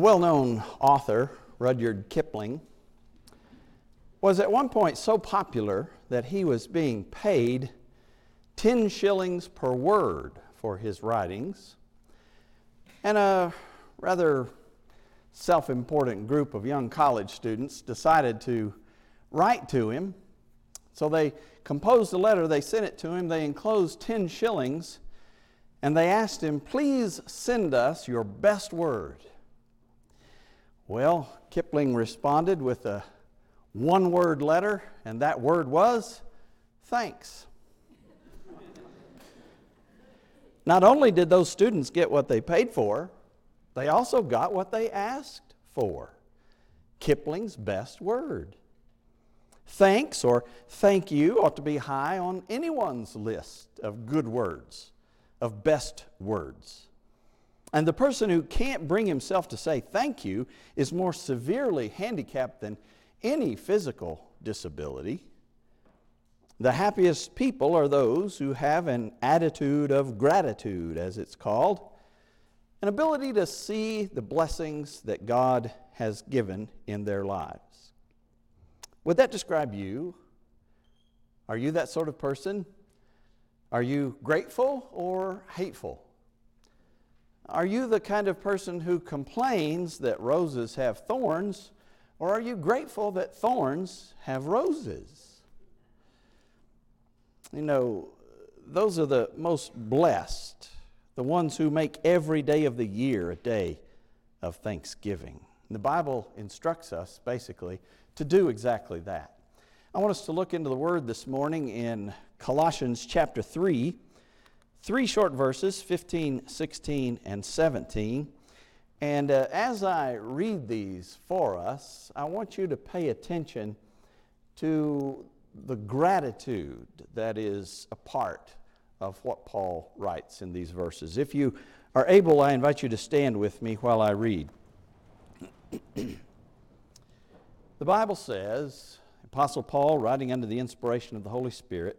The well known author, Rudyard Kipling, was at one point so popular that he was being paid 10 shillings per word for his writings. And a rather self important group of young college students decided to write to him. So they composed a letter, they sent it to him, they enclosed 10 shillings, and they asked him, Please send us your best word. Well, Kipling responded with a one word letter, and that word was thanks. Not only did those students get what they paid for, they also got what they asked for Kipling's best word. Thanks or thank you ought to be high on anyone's list of good words, of best words. And the person who can't bring himself to say thank you is more severely handicapped than any physical disability. The happiest people are those who have an attitude of gratitude, as it's called, an ability to see the blessings that God has given in their lives. Would that describe you? Are you that sort of person? Are you grateful or hateful? Are you the kind of person who complains that roses have thorns, or are you grateful that thorns have roses? You know, those are the most blessed, the ones who make every day of the year a day of thanksgiving. The Bible instructs us, basically, to do exactly that. I want us to look into the Word this morning in Colossians chapter 3 three short verses 15, 16, and 17. And uh, as I read these for us, I want you to pay attention to the gratitude that is a part of what Paul writes in these verses. If you are able, I invite you to stand with me while I read. the Bible says, Apostle Paul, writing under the inspiration of the Holy Spirit,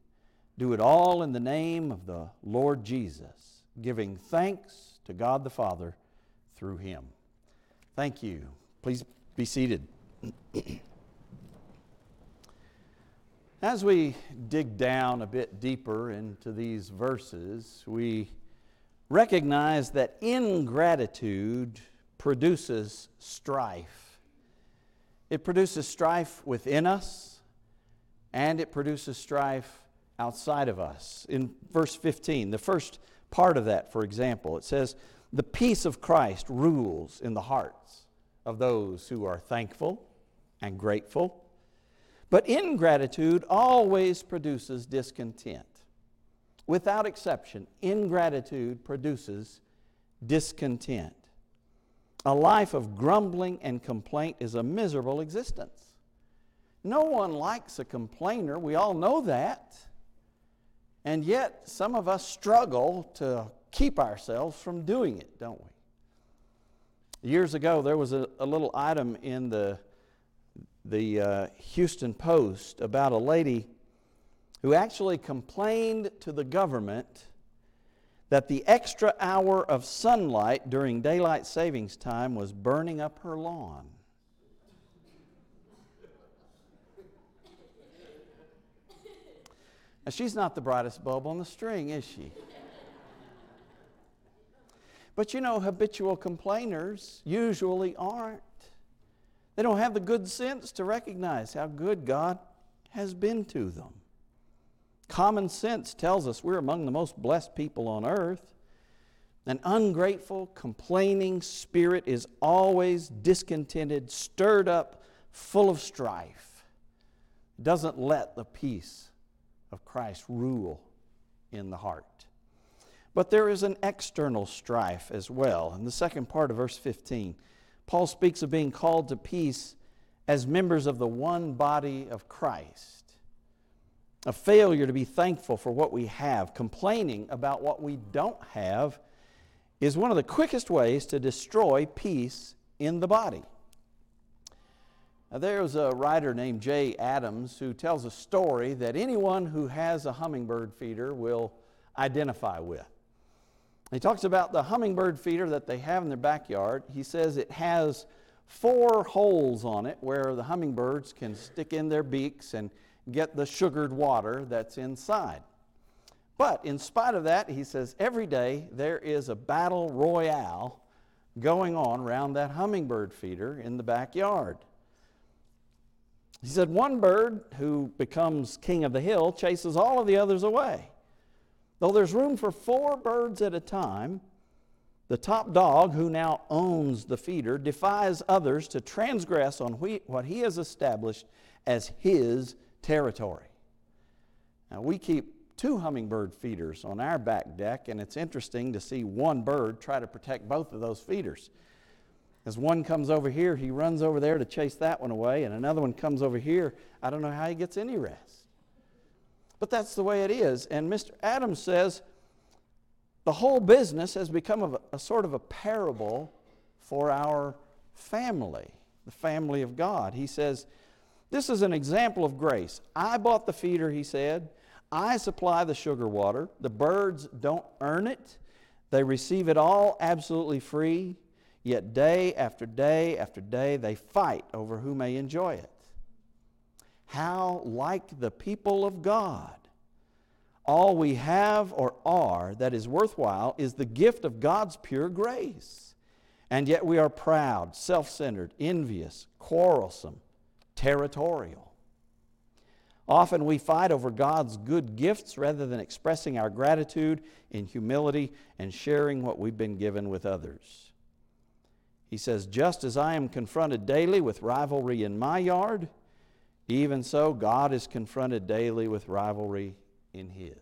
do it all in the name of the Lord Jesus, giving thanks to God the Father through him. Thank you. Please be seated. As we dig down a bit deeper into these verses, we recognize that ingratitude produces strife. It produces strife within us, and it produces strife outside of us. In verse 15, the first part of that, for example, it says, The peace of Christ rules in the hearts of those who are thankful and grateful. But ingratitude always produces discontent. Without exception, ingratitude produces discontent. A life of grumbling and complaint is a miserable existence. No one likes a complainer. We all know that. And yet, some of us struggle to keep ourselves from doing it, don't we? Years ago, there was a, a little item in the, the uh, Houston Post about a lady who actually complained to the government that the extra hour of sunlight during daylight savings time was burning up her lawn. Now, she's not the brightest bulb on the string, is she? But you know, habitual complainers usually aren't. They don't have the good sense to recognize how good God has been to them. Common sense tells us we're among the most blessed people on earth. An ungrateful, complaining spirit is always discontented, stirred up, full of strife. Doesn't let the peace of Christ rule in the heart. But there is an external strife as well. In the second part of verse 15, Paul speaks of being called to peace as members of the one body of Christ. A failure to be thankful for what we have, complaining about what we don't have, is one of the quickest ways to destroy peace in the body. Now, there's a writer named Jay Adams who tells a story that anyone who has a hummingbird feeder will identify with. He talks about the hummingbird feeder that they have in their backyard. He says it has four holes on it where the hummingbirds can stick in their beaks and get the sugared water that's inside. But in spite of that, he says every day there is a battle royale going on around that hummingbird feeder in the backyard. He said one bird who becomes king of the hill chases all of the others away. Though there's room for four birds at a time, the top dog, who now owns the feeder, defies others to transgress on what he has established as his territory. Now, we keep two hummingbird feeders on our back deck, and it's interesting to see one bird try to protect both of those feeders. As one comes over here, he runs over there to chase that one away, and another one comes over here. I don't know how he gets any rest. But that's the way it is. And Mr. Adams says the whole business has become a, a sort of a parable for our family, the family of God. He says, This is an example of grace. I bought the feeder, he said. I supply the sugar water. The birds don't earn it, they receive it all absolutely free. Yet day after day after day, they fight over who may enjoy it how like the people of God. All we have or are that is worthwhile is the gift of God's pure grace. And yet we are proud, self centered, envious, quarrelsome, territorial. Often we fight over God's good gifts rather than expressing our gratitude in humility and sharing what we've been given with others. He says, Just as I am confronted daily with rivalry in my yard, even so, God is confronted daily with rivalry in His.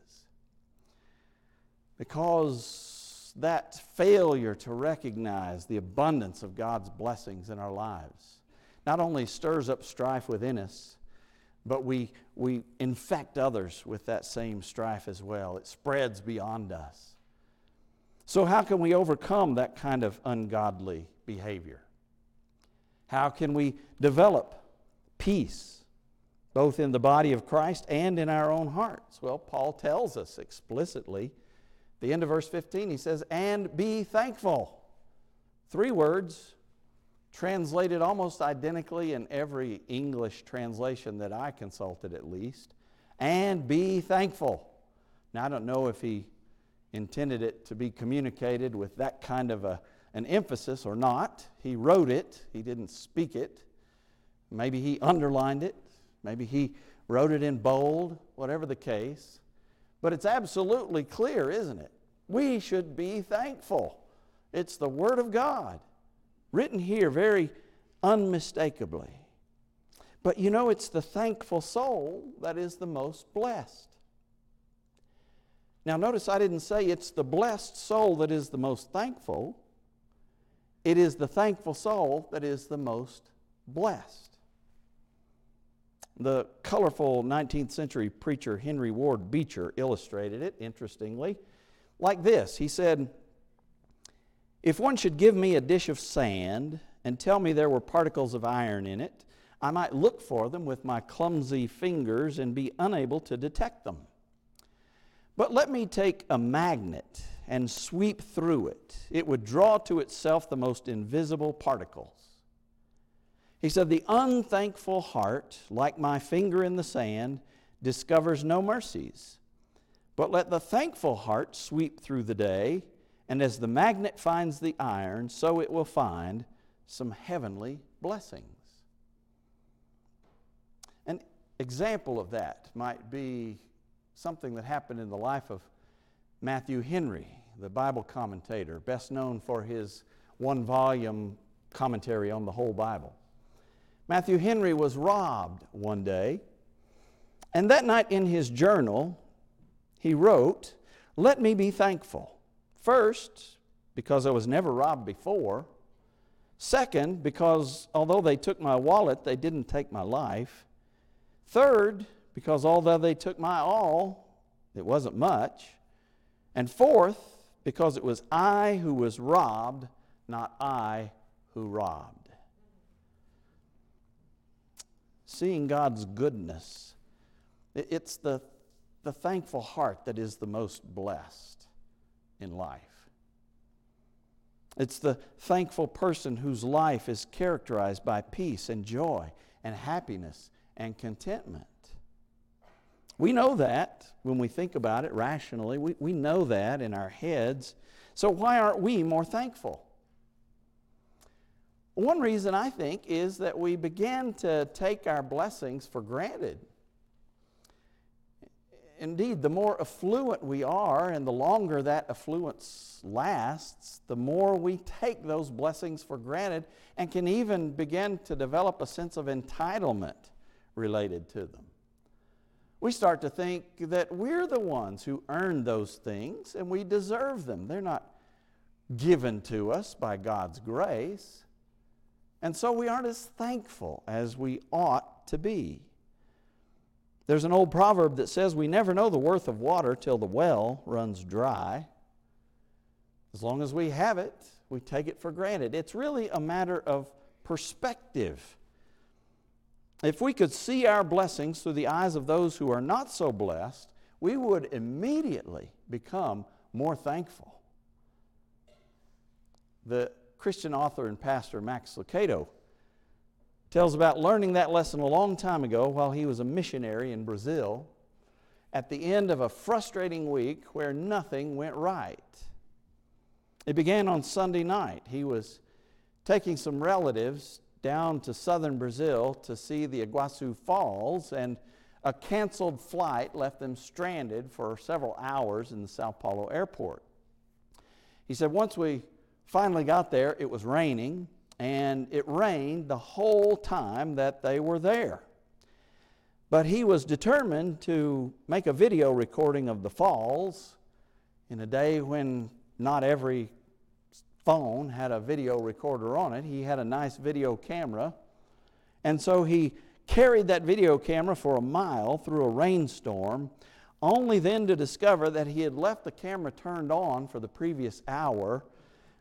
Because that failure to recognize the abundance of God's blessings in our lives not only stirs up strife within us, but we, we infect others with that same strife as well. It spreads beyond us. So, how can we overcome that kind of ungodly behavior? How can we develop peace? both in the body of Christ and in our own hearts? Well, Paul tells us explicitly. The end of verse 15, he says, and be thankful. Three words translated almost identically in every English translation that I consulted, at least. And be thankful. Now, I don't know if he intended it to be communicated with that kind of a, an emphasis or not. He wrote it, he didn't speak it. Maybe he underlined it. Maybe he wrote it in bold, whatever the case. But it's absolutely clear, isn't it? We should be thankful. It's the Word of God, written here very unmistakably. But you know, it's the thankful soul that is the most blessed. Now, notice I didn't say it's the blessed soul that is the most thankful, it is the thankful soul that is the most blessed. The colorful 19th century preacher Henry Ward Beecher illustrated it, interestingly, like this. He said, If one should give me a dish of sand and tell me there were particles of iron in it, I might look for them with my clumsy fingers and be unable to detect them. But let me take a magnet and sweep through it. It would draw to itself the most invisible particles. He said, The unthankful heart, like my finger in the sand, discovers no mercies. But let the thankful heart sweep through the day, and as the magnet finds the iron, so it will find some heavenly blessings. An example of that might be something that happened in the life of Matthew Henry, the Bible commentator, best known for his one volume commentary on the whole Bible. Matthew Henry was robbed one day, and that night in his journal, he wrote, Let me be thankful. First, because I was never robbed before. Second, because although they took my wallet, they didn't take my life. Third, because although they took my all, it wasn't much. And fourth, because it was I who was robbed, not I who robbed. Seeing God's goodness, it's the, the thankful heart that is the most blessed in life. It's the thankful person whose life is characterized by peace and joy and happiness and contentment. We know that when we think about it rationally. We, we know that in our heads. So, why aren't we more thankful? One reason I think is that we begin to take our blessings for granted. Indeed, the more affluent we are and the longer that affluence lasts, the more we take those blessings for granted and can even begin to develop a sense of entitlement related to them we start to think that we're the ones who earned those things and we deserve them. They're not given to us by God's grace. And so we aren't as thankful as we ought to be. There's an old proverb that says, We never know the worth of water till the well runs dry. As long as we have it, we take it for granted. It's really a matter of perspective. If we could see our blessings through the eyes of those who are not so blessed, we would immediately become more thankful. The Christian author and pastor Max Lucado tells about learning that lesson a long time ago while he was a missionary in Brazil at the end of a frustrating week where nothing went right. It began on Sunday night. He was taking some relatives down to southern Brazil to see the Iguazu Falls, and a canceled flight left them stranded for several hours in the Sao Paulo airport. He said, Once we finally got there, it was raining, and it rained the whole time that they were there. But he was determined to make a video recording of the falls in a day when not every phone had a video recorder on it. He had a nice video camera. And so he carried that video camera for a mile through a rainstorm, only then to discover that he had left the camera turned on for the previous hour,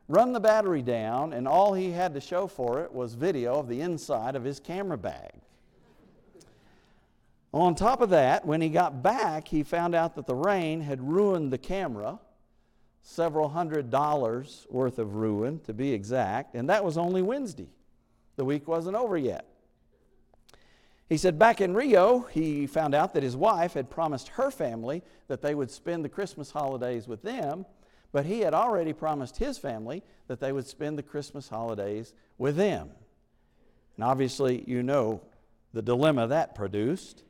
run the battery down, and all he had to show for it was video of the inside of his camera bag. On top of that, when he got back, he found out that the rain had ruined the camera several hundred dollars worth of ruin, to be exact, and that was only Wednesday. The week wasn't over yet. He said back in Rio, he found out that his wife had promised her family that they would spend the Christmas holidays with them, but he had already promised his family that they would spend the Christmas holidays with them. And obviously, you know the dilemma that produced.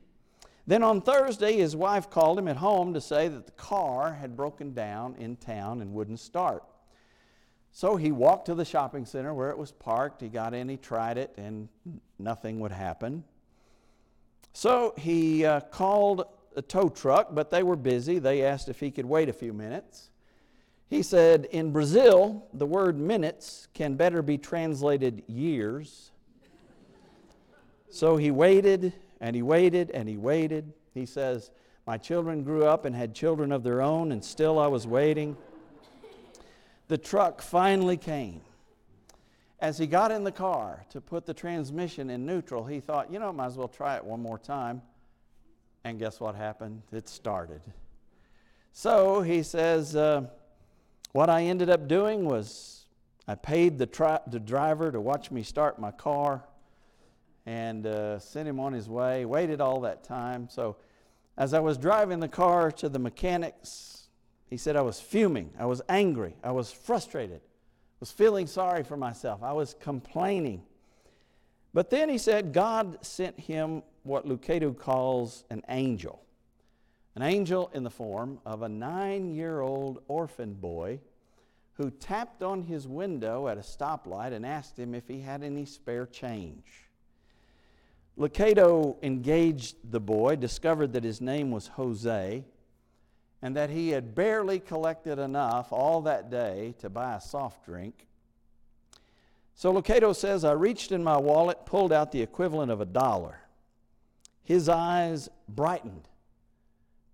Then on Thursday, his wife called him at home to say that the car had broken down in town and wouldn't start. So he walked to the shopping center where it was parked. He got in, he tried it, and nothing would happen. So he uh, called a tow truck, but they were busy. They asked if he could wait a few minutes. He said, In Brazil, the word minutes can better be translated years. So he waited and he waited and he waited. He says, My children grew up and had children of their own, and still I was waiting. The truck finally came. As he got in the car to put the transmission in neutral, he thought, you know, might as well try it one more time. And guess what happened? It started. So he says, uh, What I ended up doing was I paid the, tri- the driver to watch me start my car and uh, sent him on his way. Waited all that time. So, as I was driving the car to the mechanics, he said I was fuming. I was angry. I was frustrated. Was feeling sorry for myself. I was complaining. But then he said God sent him what Lucado calls an angel. An angel in the form of a nine year old orphan boy who tapped on his window at a stoplight and asked him if he had any spare change. Lucado engaged the boy, discovered that his name was Jose, and that he had barely collected enough all that day to buy a soft drink. So Lucado says, I reached in my wallet, pulled out the equivalent of a dollar. His eyes brightened,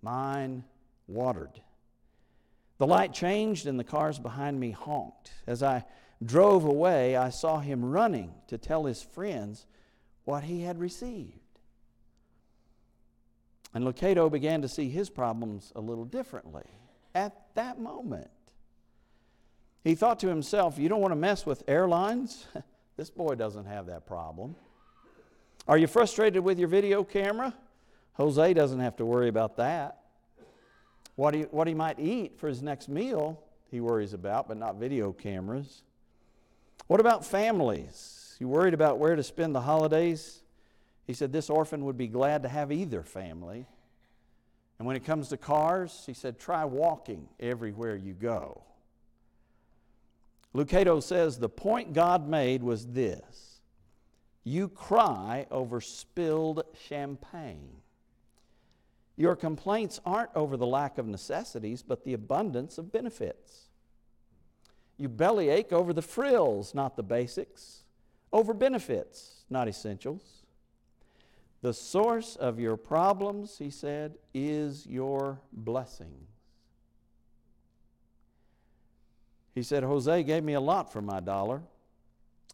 mine watered. The light changed and the cars behind me honked. As I drove away, I saw him running to tell his friends what he had received. And Lucado began to see his problems a little differently at that moment. He thought to himself, You don't want to mess with airlines? this boy doesn't have that problem. Are you frustrated with your video camera? Jose doesn't have to worry about that. What he, what he might eat for his next meal, he worries about, but not video cameras. What about families? You worried about where to spend the holidays? He said this orphan would be glad to have either family. And when it comes to cars, he said, try walking everywhere you go. Lucado says the point God made was this you cry over spilled champagne. Your complaints aren't over the lack of necessities, but the abundance of benefits. You bellyache over the frills, not the basics, over benefits, not essentials. The source of your problems, he said, is your blessings. He said, Jose gave me a lot for my dollar.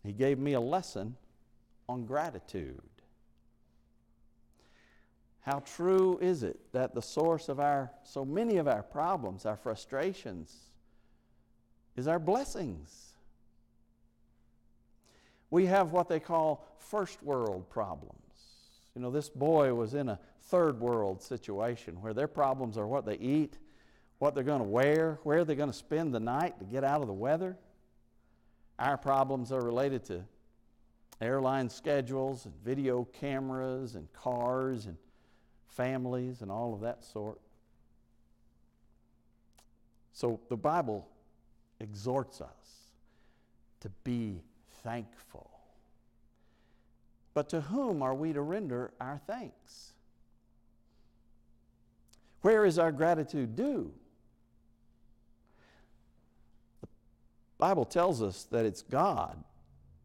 He gave me a lesson on gratitude. How true is it that the source of our, so many of our problems, our frustrations, is our blessings? We have what they call first world problems. You know, this boy was in a third world situation where their problems are what they eat what they're going to wear, where they're going to spend the night to get out of the weather. Our problems are related to airline schedules and video cameras and cars and families and all of that sort. So the Bible exhorts us to be thankful. But to whom are we to render our thanks? Where is our gratitude due? The Bible tells us that it's God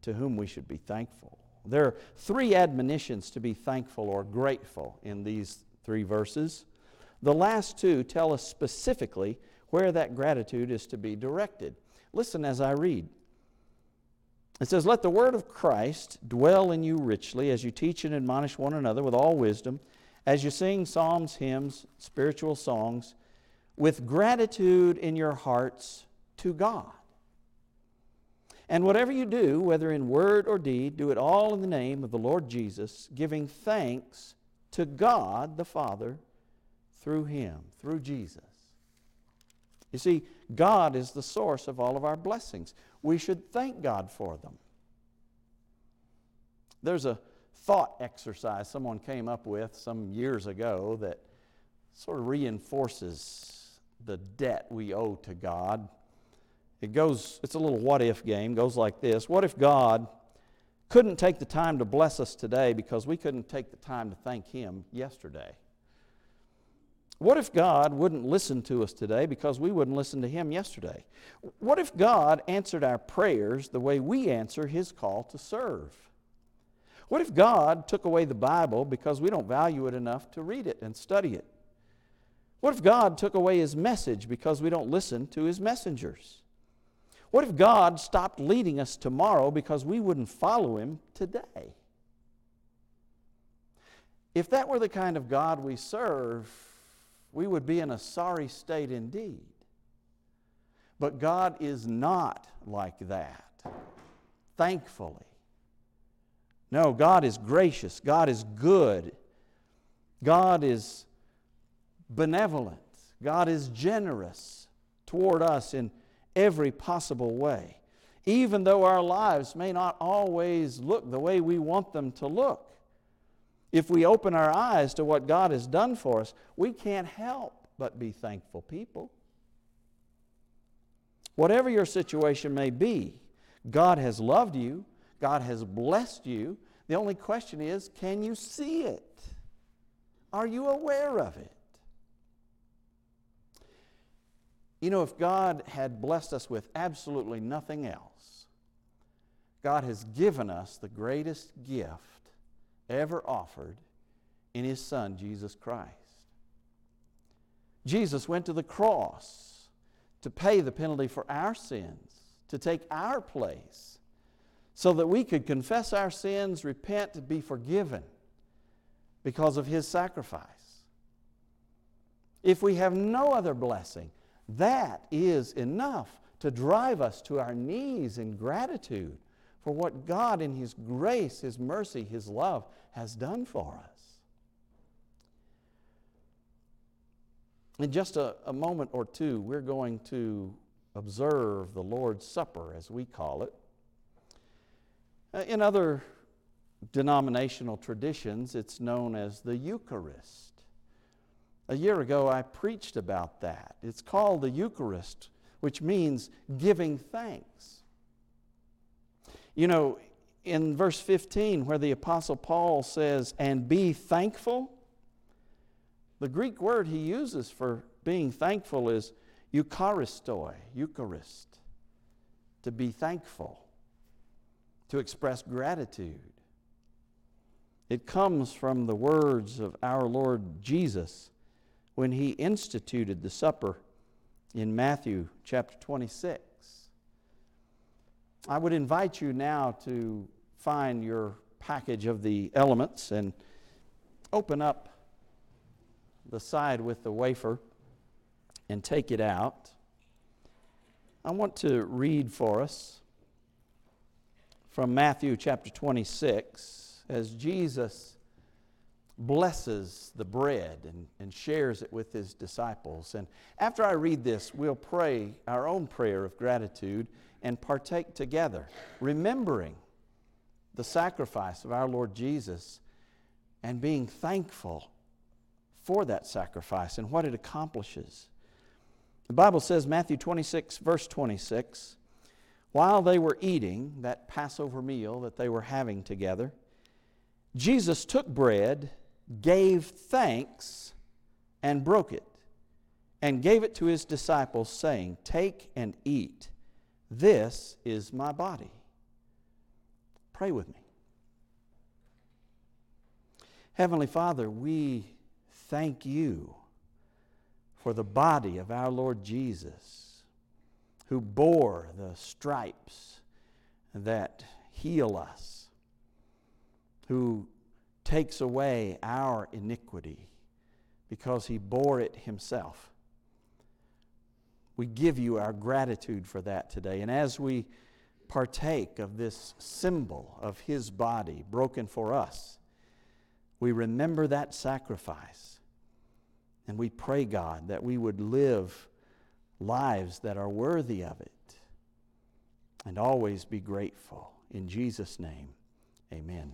to whom we should be thankful. There are three admonitions to be thankful or grateful in these three verses. The last two tell us specifically where that gratitude is to be directed. Listen as I read. It says, Let the word of Christ dwell in you richly as you teach and admonish one another with all wisdom, as you sing psalms, hymns, spiritual songs, with gratitude in your hearts to God. And whatever you do, whether in word or deed, do it all in the name of the Lord Jesus, giving thanks to God the Father through Him, through Jesus. You see, God is the source of all of our blessings. We should thank God for them. There's a thought exercise someone came up with some years ago that sort of reinforces the debt we owe to God. It goes, it's a little what if game, goes like this. What if God couldn't take the time to bless us today because we couldn't take the time to thank Him yesterday? What if God wouldn't listen to us today because we wouldn't listen to Him yesterday? What if God answered our prayers the way we answer His call to serve? What if God took away the Bible because we don't value it enough to read it and study it? What if God took away His message because we don't listen to His messengers? What if God stopped leading us tomorrow because we wouldn't follow Him today? If that were the kind of God we serve, we would be in a sorry state indeed. But God is not like that, thankfully. No, God is gracious, God is good, God is benevolent, God is generous toward us in every possible way. Even though our lives may not always look the way we want them to look, if we open our eyes to what God has done for us, we can't help but be thankful people. Whatever your situation may be, God has loved you, God has blessed you. The only question is can you see it? Are you aware of it? You know, if God had blessed us with absolutely nothing else, God has given us the greatest gift ever offered in His Son, Jesus Christ. Jesus went to the cross to pay the penalty for our sins, to take our place, so that we could confess our sins, repent, and be forgiven because of His sacrifice. If we have no other blessing, that is enough to drive us to our knees in gratitude for what God, in His grace, His mercy, His love, has done for us. In just a, a moment or two, we're going to observe the Lord's Supper, as we call it. Uh, in other denominational traditions, it's known as the Eucharist. A year ago, I preached about that. It's called the Eucharist, which means giving thanks. You know, in verse 15, where the Apostle Paul says, and be thankful, the Greek word he uses for being thankful is eucharistoi, Eucharist, to be thankful, to express gratitude. It comes from the words of our Lord Jesus when he instituted the supper in Matthew chapter 26. I would invite you now to find your package of the elements and open up the side with the wafer and take it out. I want to read for us from Matthew chapter 26 as Jesus blesses the bread and, and shares it with his disciples. And after I read this, we'll pray our own prayer of gratitude and partake together, remembering the sacrifice of our Lord Jesus and being thankful for that sacrifice and what it accomplishes. The Bible says, Matthew 26, verse 26, while they were eating that Passover meal that they were having together, Jesus took bread, gave thanks, and broke it, and gave it to his disciples, saying, Take and eat. This is my body. Pray with me. Heavenly Father, we thank you for the body of our Lord Jesus, who bore the stripes that heal us, who takes away our iniquity because he bore it himself. We give you our gratitude for that today. And as we partake of this symbol of his body broken for us, we remember that sacrifice and we pray, God, that we would live lives that are worthy of it and always be grateful. In Jesus' name, amen.